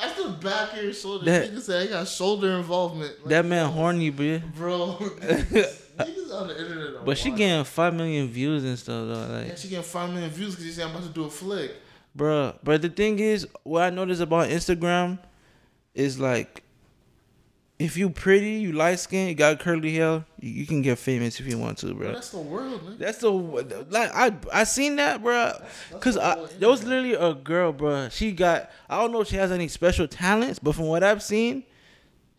That's the back of your shoulder. That- Niggas say I got shoulder involvement. Like, that man horny, bro. bro. niggas, on the internet. But she wild. getting five million views and stuff though. Like, Yeah, she getting five million views because she said I'm about to do a flick. Bruh, but the thing is, what I noticed about Instagram is like, if you pretty, you light skin, you got curly hair, you, you can get famous if you want to, Bro, bro. that's the world, man. That's the like I I seen that, bruh. Cause I, there was literally a girl, bro. She got I don't know if she has any special talents, but from what I've seen,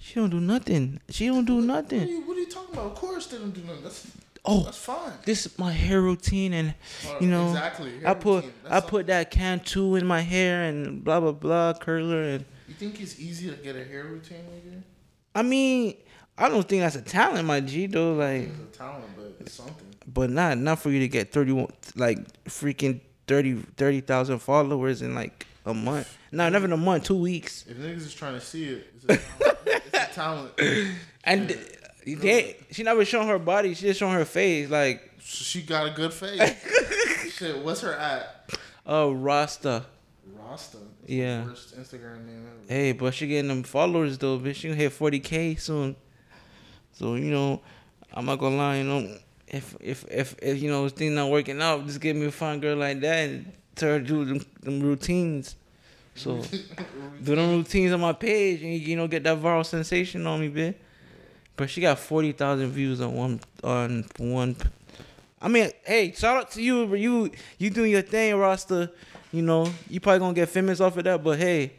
she don't do nothing. She don't do What are, nothing. you, what are you talking about? Of course they don't do nothing. That's Oh, that's fine. this is my hair routine, and you know, exactly, I put. I put that Cantu in my hair and blah blah blah curler and. You think it's easy to get a hair routine, nigga? I mean, I don't think that's a talent, my G though. Like, It's a talent, but it's something. but not not for you to get thirty one, like freaking 30 30,000 followers in like a month. No, never in a month, two weeks. If niggas is trying to see it, it's a talent. it's a talent. And they, she never showing her body. She just showing her face. Like, She got a good face. Shit, what's her at? oh, Rasta. Rasta. That's Yeah. Worst Instagram name ever. Hey, but she getting them followers though, bitch. She gonna hit forty k soon. So you know, I'm not gonna lie. You know, if if if, if you know things not working out, just give me a fine girl like that and tell her to do them, them routines. So do them routines on my page and you know get that viral sensation on me, bitch. But she got forty thousand views on one on one. I mean, hey, shout out to you. You you doing your thing, Rasta. You know, you probably gonna get famous off of that, but hey,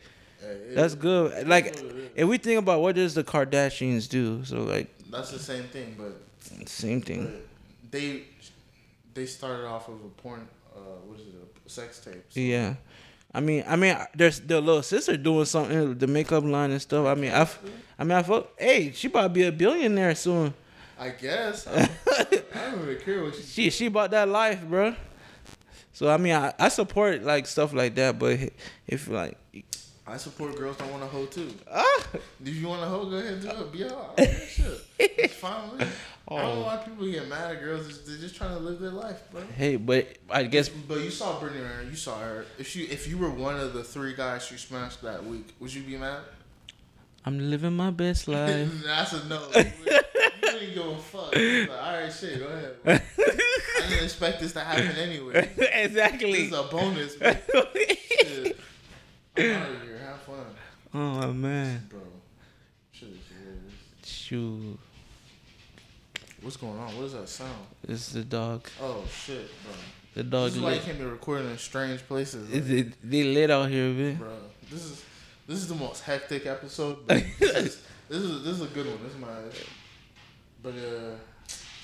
that's good. Like, if we think about what does the Kardashians do, so like, That's the same thing, but, same thing. but they they started off of a porn. Uh, what is it? A sex tape. So Yeah. I mean, I mean, there's the little sister doing something, the makeup line and stuff. I mean, I, I mean, I felt, hey, she about to be a billionaire soon. I guess. I, I don't even care what you. She, she bought that life, bro. So I mean, I, I support like stuff like that, but if like, I support girls that want to hoe too. ah, If you want to hoe, go ahead and do it. Be all. I don't a shit. It's fine with me. I Oh. don't know why people get mad at girls. They're just trying to live their life, bro. hey, but I guess But you saw Brittany Renner. You saw her. If she, if you were one of the three guys she smashed that week, would you be mad? I'm living my best life. That's a no. You didn't give a fuck. Like, all right, shit, go ahead. bro. I didn't expect this to happen anyway. This exactly. is a bonus, man. Shit. I'm out of here. Oh man, bro. Shit is weird. shoot, What's going on? What is that sound? it's the dog. Oh shit, bro. The This dog. is why you can't be recording in strange places, Is like, it, they lit out here, man. bro. This is this is the most hectic episode. This, is, this is this is a good one. This is my. But uh,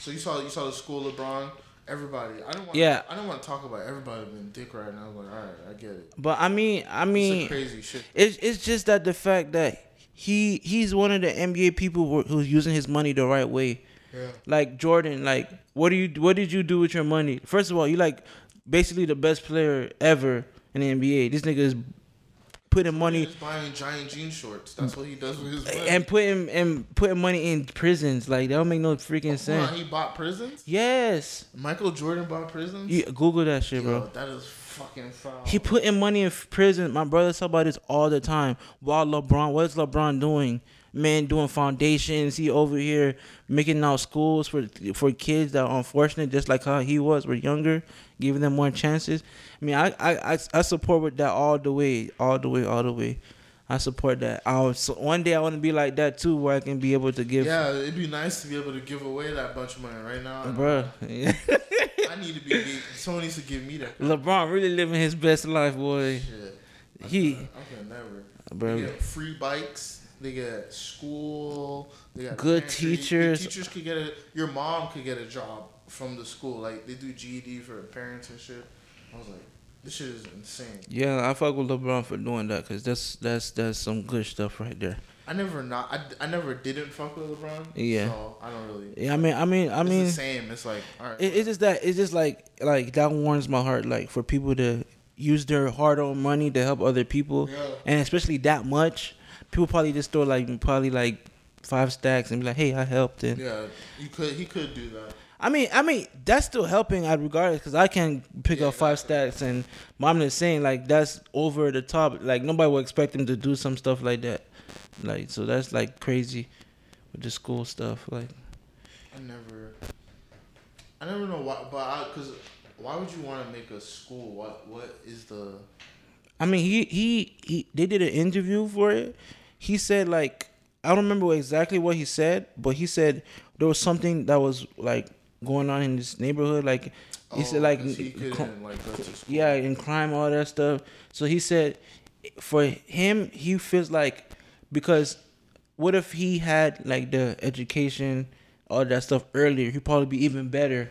so you saw you saw the school LeBron. Everybody, I don't want. Yeah. I don't want to talk about everybody being dick right now. I was like, all right, I get it. But I mean, I mean, crazy shit. It's it's just that the fact that he he's one of the NBA people who's using his money the right way. Yeah. Like Jordan, like what do you what did you do with your money? First of all, you like basically the best player ever in the NBA. This nigga is putting money buying giant jean shorts. That's what he does with his money. and putting and putting money in prisons. Like that don't make no freaking sense. he bought prisons. Yes, Michael Jordan bought prisons. you Google that shit, Yo, bro. that is fucking foul. He putting money in prison. My brother talk about this all the time. While LeBron, what's LeBron doing? Man, doing foundations. He over here making out schools for for kids that are unfortunate, just like how he was. Were younger, giving them more chances. I mean, I I I, support with that all the way, all the way, all the way. I support that. I so one day I want to be like that too, where I can be able to give. Yeah, it'd be nice to be able to give away that bunch of money right now. Bruh. I need to be. Someone needs to give me that. LeBron really living his best life, boy. Shit. He- I can never. Bro. Get free bikes. They get school. They got Good pantry. The teachers. teachers could get a. Your mom could get a job from the school. Like they do GED for parents and shit. I was like, this shit is insane. Yeah, I fuck with LeBron for doing that because that's that's that's some good stuff right there. I never not. I, I never didn't fuck with LeBron. Yeah. So I don't really. Yeah, I mean, I mean, I it's mean, the same. It's like all right. it, it's just that it's just like like that warms my heart. Like for people to use their hard-earned money to help other people, Yeah. and especially that much, people probably just throw like probably like five stacks and be like, "Hey, I helped." And yeah, you could. He could do that. I mean, I mean, that's still helping I regardless because I can pick Yeah, up five exactly. stacks, and I'm just saying like that's over the top. Like nobody would expect him to do some stuff like that. Like so that's like crazy with the school stuff. Like I never. I never know why, but I because why would you want to make a school? What what is the? I mean, he he he. They did an interview for it. He said like I don't remember exactly what he said, but he said there was something that was like going on in this neighborhood. Like he said oh, like cr- like go to school. yeah, and crime, all that stuff. So he said, for him, he feels like because what if he had like the education, all that stuff earlier, he'd probably be even better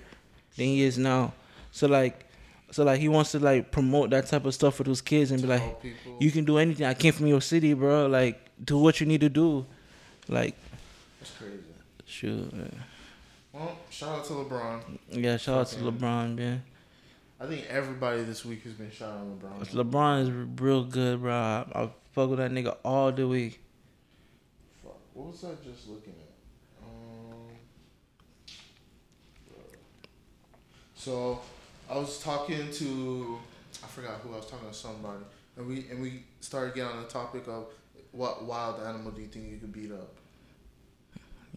than he is now. So like, so like he wants to like promote that type of stuff for those kids and be like, you can do anything. I came from your city, bro. Like, do what you need to do. Like, That's crazy. shoot. man. Well, shout out to LeBron. Yeah, shout out to LeBron, man. I think everybody this week has been shouting out LeBron. LeBron is real good, bro. I, I fuck with that nigga all the way. Fuck, what was I just looking at? Um, so I was talking to I forgot who I was talking to somebody, and we and we started getting on the topic of what wild animal do you think you could beat up?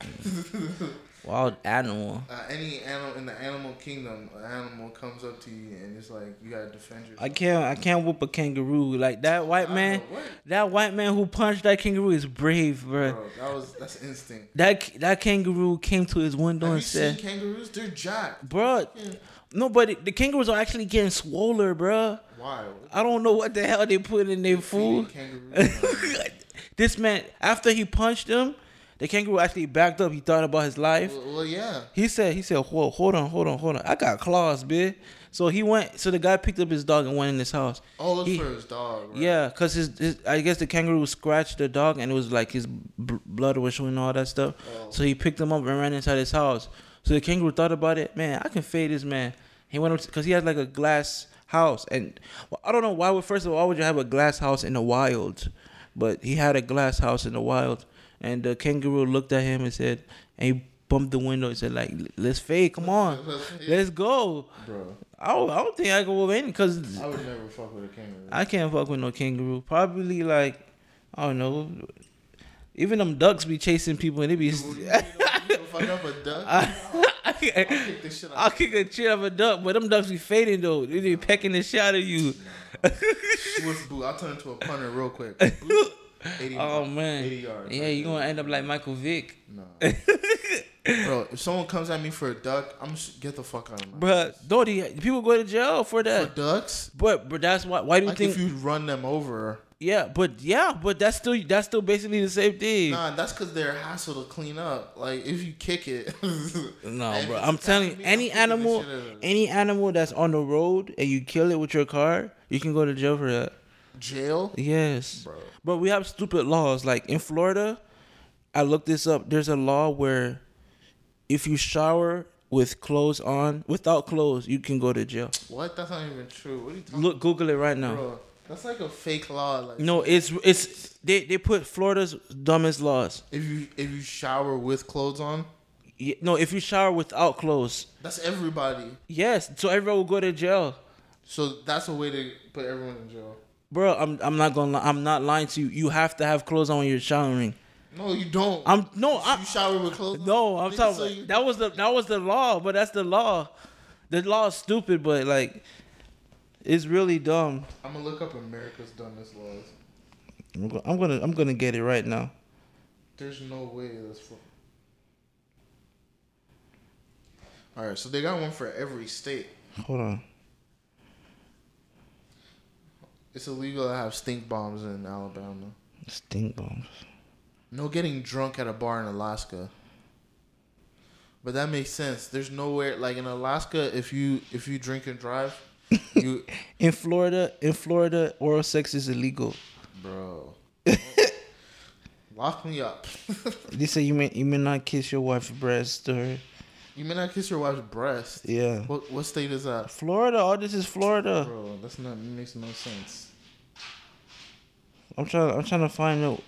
Wild animal. Uh, any animal in the animal kingdom, an animal comes up to you and it's like you gotta defend yourself. I can't I can't whoop a kangaroo like that white man. That white man who punched that kangaroo is brave, bro. Bro, that was that's instinct. That that kangaroo came to his window Have and said, kangaroos? They're jacked. "Bro, no, but the- kangaroos are actually getting swoller, bro. Why? I don't know what the hell they put in their food." this man, after he punched him, the kangaroo actually backed up. He thought about his life. well, well, yeah. He said, he said, whoa, hold on, hold on, hold on. I got claws, bitch. So he went, so the guy picked up his dog and went in his house. Oh, it's He- for his dog. Right? Yeah, cause his, his, I guess the kangaroo scratched the dog and it was like his b- blood was showing all that stuff. Oh. So he picked him up and ran inside his house. So the kangaroo thought about it. Man, I can fade this man. He went up cause he has like a glass house and well, I don't know why would first of all why would you have a glass house in the wild, but he had a glass house in the wild and the kangaroo looked at him and said and he bumped the window and said like let's fade, come on, Let's go. Bro, I don't, I don't think I can win because I would never fuck with a kangaroo. I can't fuck with no kangaroo. Probably like I don't know. Even them ducks be chasing people and they be. you know, fuck up a duck. I, Kick this shit I'll out. kick a shit out of a duck, but them ducks be fading though. They be pecking the shit out of you. Swift boot. I'll turn into a punter real quick. Boop. 80 Oh yards. man, 80 yards. yeah, you gonna end up like Michael Vick, No. Bro, if someone comes at me for a duck, I'm just get the fuck out of my Bruh, Dodie, people go to jail for that. For ducks? But but that's why. Why do you Like think? if you run them over. Yeah, but yeah, but that's still that's still basically the same thing. Nah, that's because they're a hassle to clean up. Like if you kick it. No, bro. I'm telling you, any I'm kicking the animal, shit out of it. any animal that's on the road and you kill it with your car, you can go to jail for that. Jail? Yes, Bro. But we have stupid laws. Like in Florida, I looked this up. There's a law where if you shower with clothes on, without clothes, you can go to jail. What? That's not even true. What are you talking Look, Google it right now. Bro, that's like a fake law. Like No, it's it's they they put Florida's dumbest laws. if you if you shower with clothes on, Yeah, No, if you shower without clothes, that's everybody. yes, so everyone will go to jail. So that's a way to put everyone in jail. Bro, I'm I'm not gonna lie. I'm not lying to you. You have to have clothes on when you're showering. No, you don't. I'm no, I'm you shower with clothes on? no, I'm Nigga, talking. so you- that was the that was the law, but that's the law. The law is stupid, but like, it's really dumb. I'm gonna look up America's dumbest laws. I'm go- I'm gonna I'm gonna get it right now. There's no way that's for. All right, so they got one for every state. Hold on. It's illegal to have stink bombs in Alabama. Stink bombs. No getting drunk at a bar in Alaska. But that makes sense. There's nowhere like in Alaska if you if you drink and drive, you In Florida, in Florida, oral sex is illegal. bro. Lock me up. They say you may you may not kiss your wife's breast or you may not kiss your wife's breast. yeah. What what state is that? Florida, all this is Florida. Bro, that's not makes no sense. I'm trying I'm trying to find out.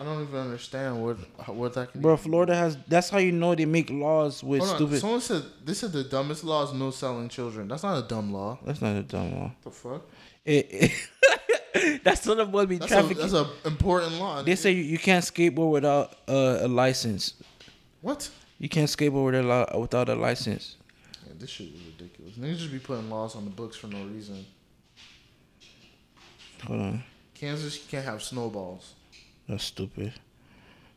I don't even understand what what that can Bro, Florida has that's how you know they make laws with Hold on. stupid Someone said this is the dumbest law is no selling children. That's not a dumb law. That's not a dumb law. The fuck? It, it- that's not what the boy be That's a trafficking. that's a important law. They say you, you can't skateboard without uh, a license. what? You can't skateboard with without a license. Yeah, this shit is ridiculous. Niggas just be putting laws on the books for no reason. Hold on, Kansas, you can't have snowballs. That's stupid.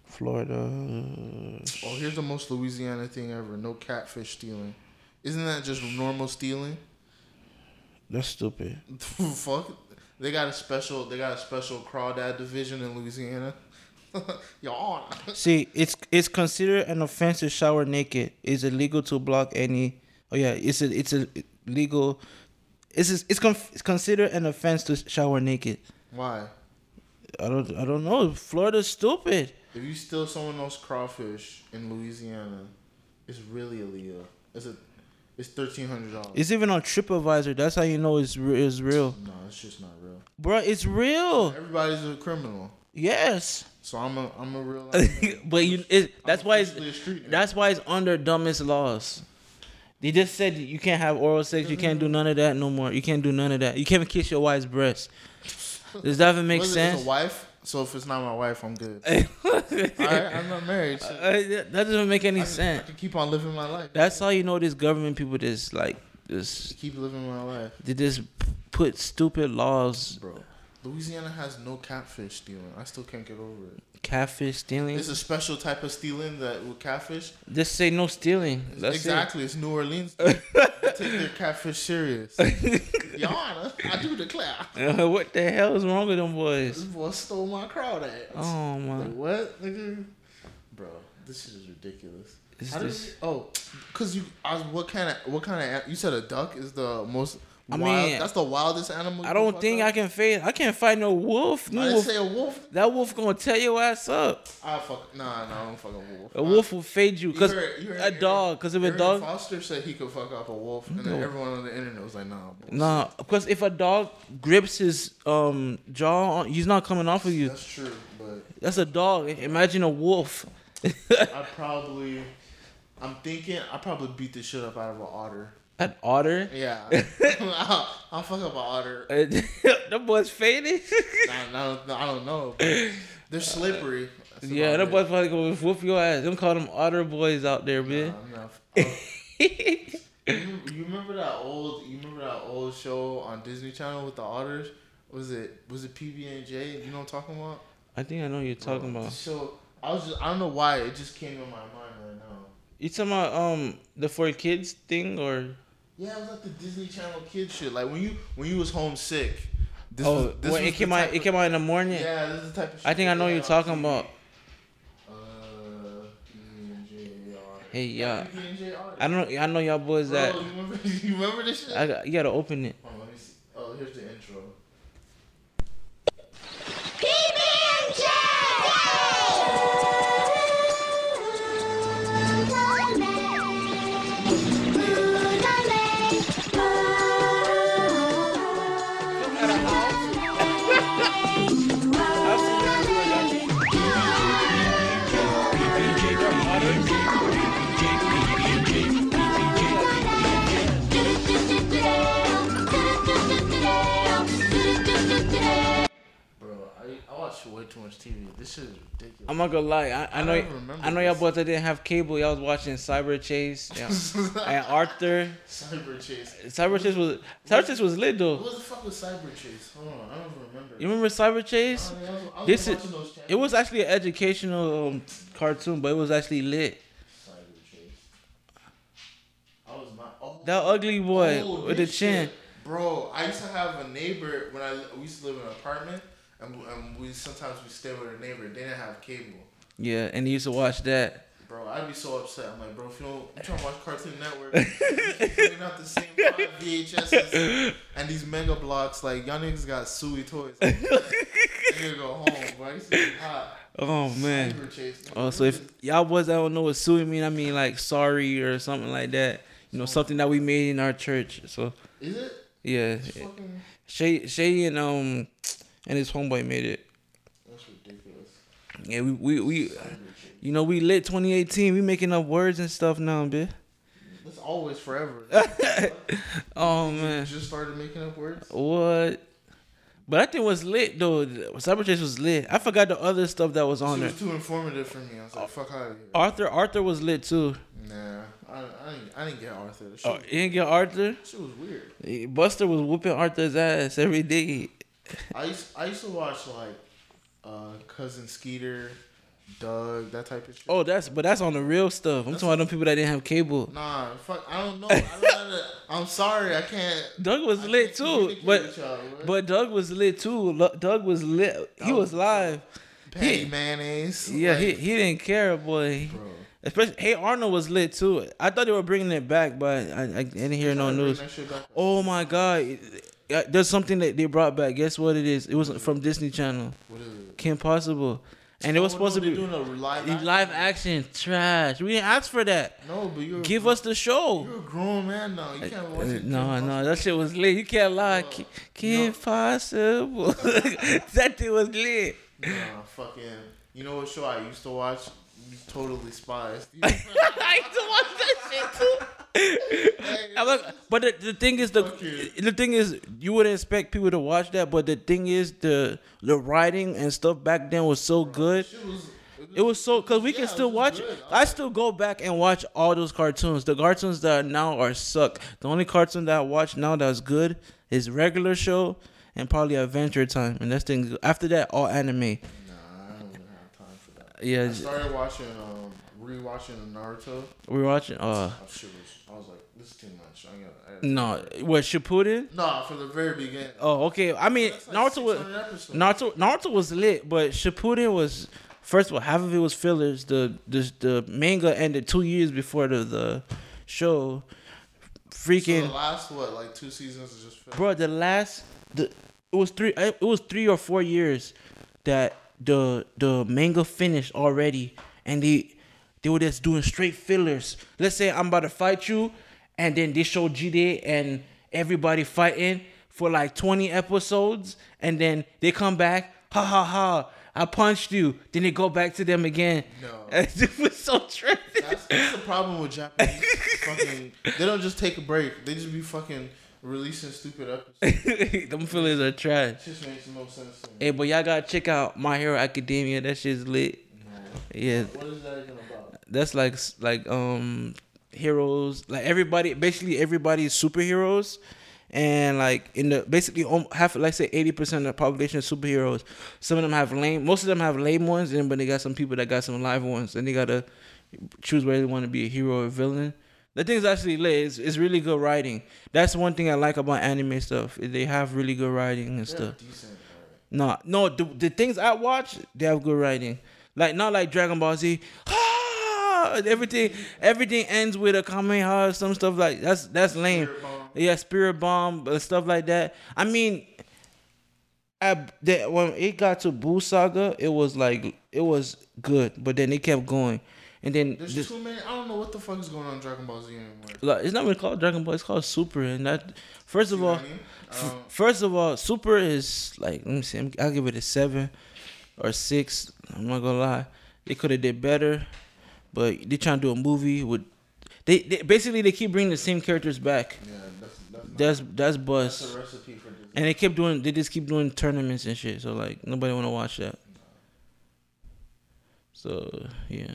Florida. Uh, oh, here's the most Louisiana thing ever: no catfish stealing. Isn't that just normal stealing? That's stupid. Fuck. They got a special. They got a special crawdad division in Louisiana. Y'all. See, it's it's considered an offense to shower naked. It's illegal to block any. Oh yeah, it's a it's a legal. It's a, it's, con, it's considered an offense to shower naked. Why? I don't I don't know. Florida's stupid. If you steal someone else's crawfish in Louisiana, it's really illegal. It's a, it's thirteen hundred dollars. It's even on TripAdvisor. That's how you know it's re- it's real, No, it's just not real. bro. It's real. Everybody's a criminal, Yes. so I'm a I'm a real. but you it, that's why it's officially a street nigga. that's why it's under dumbest laws. They just said you can't have oral sex. You can't do none of that no more. You can't do none of that. You can't even kiss your wife's breast. Does that even make it sense? a wife? So if it's not my wife, I'm good. All right, I'm not married. So Uh, that doesn't make any I sense. I can keep on living my life. That's how you know these government people just like just keep living my life, they just put stupid laws, bro. Louisiana has no catfish stealing. I still can't get over it. catfish stealing. It's a special type of stealing that with catfish. Just say no stealing. That's exactly, it's New Orleans. take their catfish serious. Your Honor, I do declare. Uh, what the hell is wrong with them boys? This boy stole my crowd ass. Oh Like, my! what, nigga? Bro, this shit is ridiculous. Is this- you- oh, cause you, I what kind of, what kind of, you said a duck is the most I wild. mean, that's the wildest animal. I don't think up? I can face. I can't fight no wolf. No I wolf. say a wolf. That wolf gonna tear your ass up. I fuck. Nah, nah, I don't fuck a wolf. A wolf will fade you. You Cause heard- you heard a dog. Cause if a dog. Foster said he could fuck up a wolf, and then everyone on the internet was like, "Nah, bullshit. Nah, because if a dog grips his um jaw, on, he's not coming off of you. That's true, but That's a dog. Imagine a wolf. I probably, I'm thinking I probably beat the shit up out of an otter. An otter. Yeah, I'll, I'll fuck up an otter. the boy's faded. Nah, nah, nah, I don't know. They're slippery. That's yeah, it. boy's probably gonna whoop your ass. Them call them otter boys out there, man. I'm oh. you, you remember that old? You remember that old show on Disney Channel with the otters? Was it was it PB and J? You know what I'm talking about? I think I know what you're talking about. the show. I was just I don't know why it just came in my mind right now. You talking about um the four kids thing or? Yeah, it was like the Disney Channel kid shit. Like when you when you was homesick. This oh, was, was it came out. type It came out in the morning. Yeah, this is the type of. Shit I think I know what you're talking TV. about. Uh, Hey, yeah. PB&J I don't. I know y'all boys Bro, that. you remember, you remember this shit? I got, you gotta open it. On, let me see. Oh, here's the intro. Gonna lie. I, I I know. don't remember I know y'all this. boys that didn't have cable. Y'all was watching Cyberchase. Yeah. and Arthur. Cyberchase. Cyber Chase was Cyberchase was lit though. What the fuck was Cyberchase? Hold on, I don't remember. You remember Cyberchase? I was, I was This is. watching those channels. It was actually an educational um, cartoon, but it was actually lit. Cyberchase. I was not. Oh, That ugly boy oh, with the chin. shit. Bro, I used to have a neighbor when I we used to live in an apartment, and, and we sometimes we stay with a neighbor. They didn't have cable. Yeah, and he used to watch that. Bro, I'd be so upset. I'm like, bro, if you don't, I'm trying to watch Cartoon Network. you bringing out the same five VHSs and these mega blocks. Like, y'all niggas got suey toys. Like, nigga go home, bro. I hot. Oh man. Chase. Oh, so if y'all boys that don't know what suing mean, I mean like sorry or something like that. You know, something that we made in our church. So Is it? yeah, fucking. Shay, Shay and um and his homeboy made it. That's ridiculous. Yeah, we we, we you know we lit 2018. We making up words and stuff now, bitch. That's always forever. Oh man, Just started making up words. what? But I think it was lit though. Cyberchase was lit. I forgot the other stuff that was on She there. was too informative for me. I was like, fuck out of here. Arthur, Arthur was lit too. Nah, I, I, didn't, I didn't get Arthur. Shit, Oh, you didn't get Arthur? shit was weird. Buster was whooping Arthur's ass every day. I used, I used to watch like uh, cousin Skeeter, Doug, that type of shit. Oh, that's but that's on the real stuff. I'm talking about them people that didn't have cable. Nah, fuck. I don't know. I don't know I'm sorry. I can't. Doug was I lit too, but y'all, but Doug was lit too. Lo- Doug was lit. He was was- live. Patti he- mayonnaise. Yeah, like, he he didn't care, boy. Bro. Especially, hey Arnold was lit too. I thought they were bringing it back, but I, I didn't hear no Trying to bring news. that shit back. Oh my god, there's something that they brought back. Guess what it is? It was from Disney Channel. What is it? Kim Possible, and it was supposed to be doing a live action. live action. Trash. We didn't ask for that. No, but you're Give us the show. You're a grown man now. You can't watch Uh, it. No, no, that shit was lit. You can't lie. Ki- Kim Possible. that thing was lit. Nah, fucking. You know what show I used to watch? Totally Spies. I used to watch that shit too. I'm like, but the, the thing is the the thing is you wouldn't expect people to watch that, but the thing is the the writing and stuff back then was so good. It was, so because we Yeah, can still watch. good. I still go back and watch all those cartoons. The cartoons that now are suck. The only cartoon that I watch now that's good is regular show and probably Adventure Time, and that's things. After that, all anime. Nah, I don't have time for that. Yeah, I started watching, um, rewatching Naruto. we're watching. Uh, shit was, I was like, this is too much. I got. I no, what Shippuden? Nah, from the very beginning. Oh, okay. I mean, like Naruto was episodes. Naruto. Naruto was lit, but Shippuden was first of all half of it was fillers. The the the manga ended two years before the the show. So Freaking the last what, like two seasons is just. filled? bro, the last the it was three it was three or four years that the the manga finished already, and they they were just doing straight fillers. Let's say I'm about to fight you, and then they show Jide and everybody fighting for like 20 episodes, and then they come back, ha ha ha. I punched you. Then they go back to them again. No. it was so trippy. That's, that's the problem with Japanese. fucking, they don't just take a break. They just be fucking releasing stupid episodes. Them fillers are trash. It just makes no sense to me. Hey, but y'all gotta check out My Hero Academia. That shit's lit. Yeah, What is that about? That's like like um heroes. Like everybody, basically everybody is superheroes, and like in the basically half like say eighty percent of the population is superheroes. Some of them have lame. Most of them have lame ones, and but they got some people that got some live ones, and they gotta choose whether they want to be a hero or a villain. The thing's actually lit. It's, it's really good writing. That's one thing I like about anime stuff. They have really good writing and They're stuff. decent. No, no, the, the things I watch, they have good writing. Like not like Dragon Ball Z. Ah, everything, everything ends with a Kamehameha, some stuff like that's that's lame. Spirit Bomb. Yeah, Spirit Bomb, uh, stuff like that. I mean, I, the, when it got to Buu Saga, it was like it was good, but then it kept going, and then There's this, too many. I don't know what the fuck is going on in Dragon Ball Z anymore. like, it's not even called Dragon Ball. It's called Super, and that first of all. I mean? F- Um, First of all, Super is like let me see, I'll give it a seven or six. I'm not gonna lie, they could have did better, but they trying to do a movie with. They, they basically they keep bringing the same characters back. yeah, that's that's, That's that's that's buzz, a recipe for and they keep doing. They just keep doing tournaments and shit. So like nobody wanna watch that. So yeah,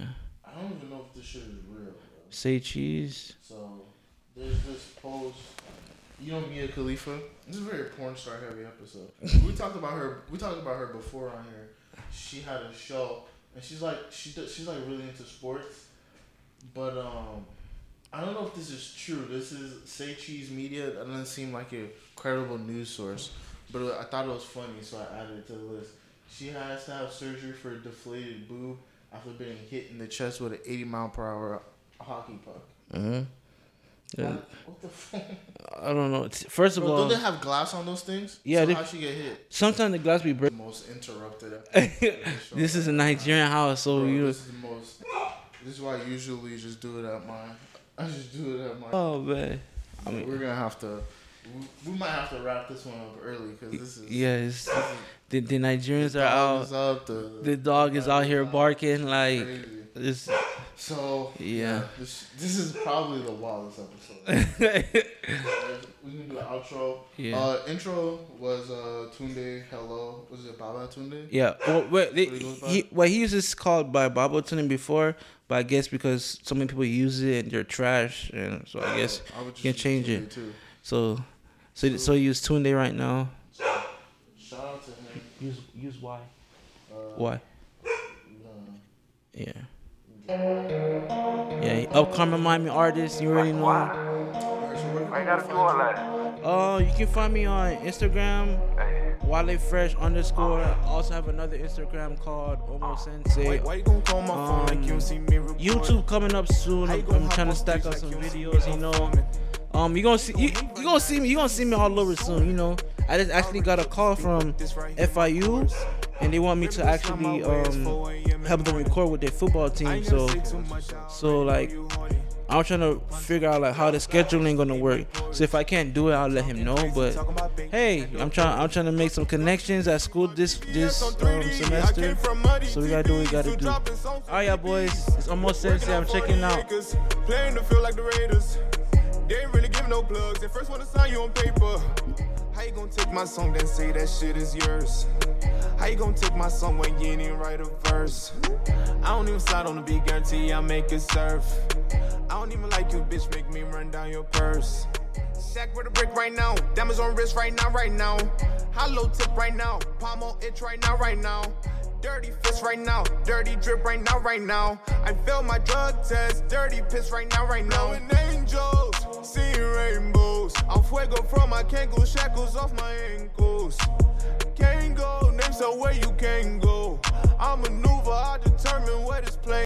I don't even know if this shit is real. Bro. say cheese. So there's this post. You know Mia Khalifa. This is a very porn star heavy episode. we talked about her. We talked about her before on here. She had a show, and she's like she does, she's like really into sports, but um, I don't know if this is true. This is Say Cheese Media. That doesn't seem like a credible news source, but I thought it was funny, so I added it to the list. She has to have surgery for a deflated boob after being hit in the chest with an 80 mile per hour hockey puck. Mm-hmm. Yeah, What the fuck? I don't know. First of Bro, all, don't they have glass on those things? Yeah, So they- how she get hit? sometimes the glass be break. Most interrupted. episode of the show. this is a Nigerian house, so Bro, you. this is the most. This is why I usually just do it at my. I just do it at my. Oh man. I mean, we're gonna have to. We, we might have to wrap this one up early because this is. yeah, it's, This is the, the Nigerians the are out. up, the, The dog is out here barking like Crazy. It's. So Yeah. this this is probably the wildest episode. we can do the outro. Yeah. Uh, intro was uh Tunde. Hello. Was it Baba Tunde? Yeah. Well, wait, they, What he goes by? he, well, he uses called by Bobo Tuning before, but I guess because so many people use it and they're trash, and so I guess I would just you can change it. Too. so. So so you use Tunde right now. Shout out to him. Use use why? Uh, Why? Yeah. Yeah. Upcoming Miami artist. You already know. I gotta do all you? that. Uh, you can find me on Instagram. Wale Fresh underscore. I also have another Instagram called Omo Sensei. Why you gon' call my phone like you don't see me record? YouTube coming up soon. I'm, I'm trying to stack up some videos, you know. Um, you gonna see you, you gonna see me you gonna see me all over soon, you know. I just actually got a call from FIU, and they want me to actually um help them record with their football team. So so like I'm trying to figure out like how the scheduling gonna work. So if I can't do it, I'll let him know. But hey, I'm trying I'm trying to make some connections at school this this um, semester. So we gotta do what we gotta do. All right, boys, it's almost Sensei. I'm checking out. Playing to feel like the Raiders. They ain't really no plugs. They first wanna sign you on paper. How you gonna take my song then say that shit is yours? How you gonna take my song when you even write a verse? I don't even slide on the beat, guarantee I make it surf. I don't even like you, bitch, make me run down your purse. Sack with a brick right now, diamonds on wrist right now, right now. Hollow tip right now, palm on itch right now, right now. Dirty fist right now, dirty drip right now, right now. I failed my drug test, dirty piss right now, right now. Blowing angels, seeing rainbows. I'm fuego from my Kangol, shackles off my ankles. Can't go, name so where you can go. I maneuver, I determine where this plane.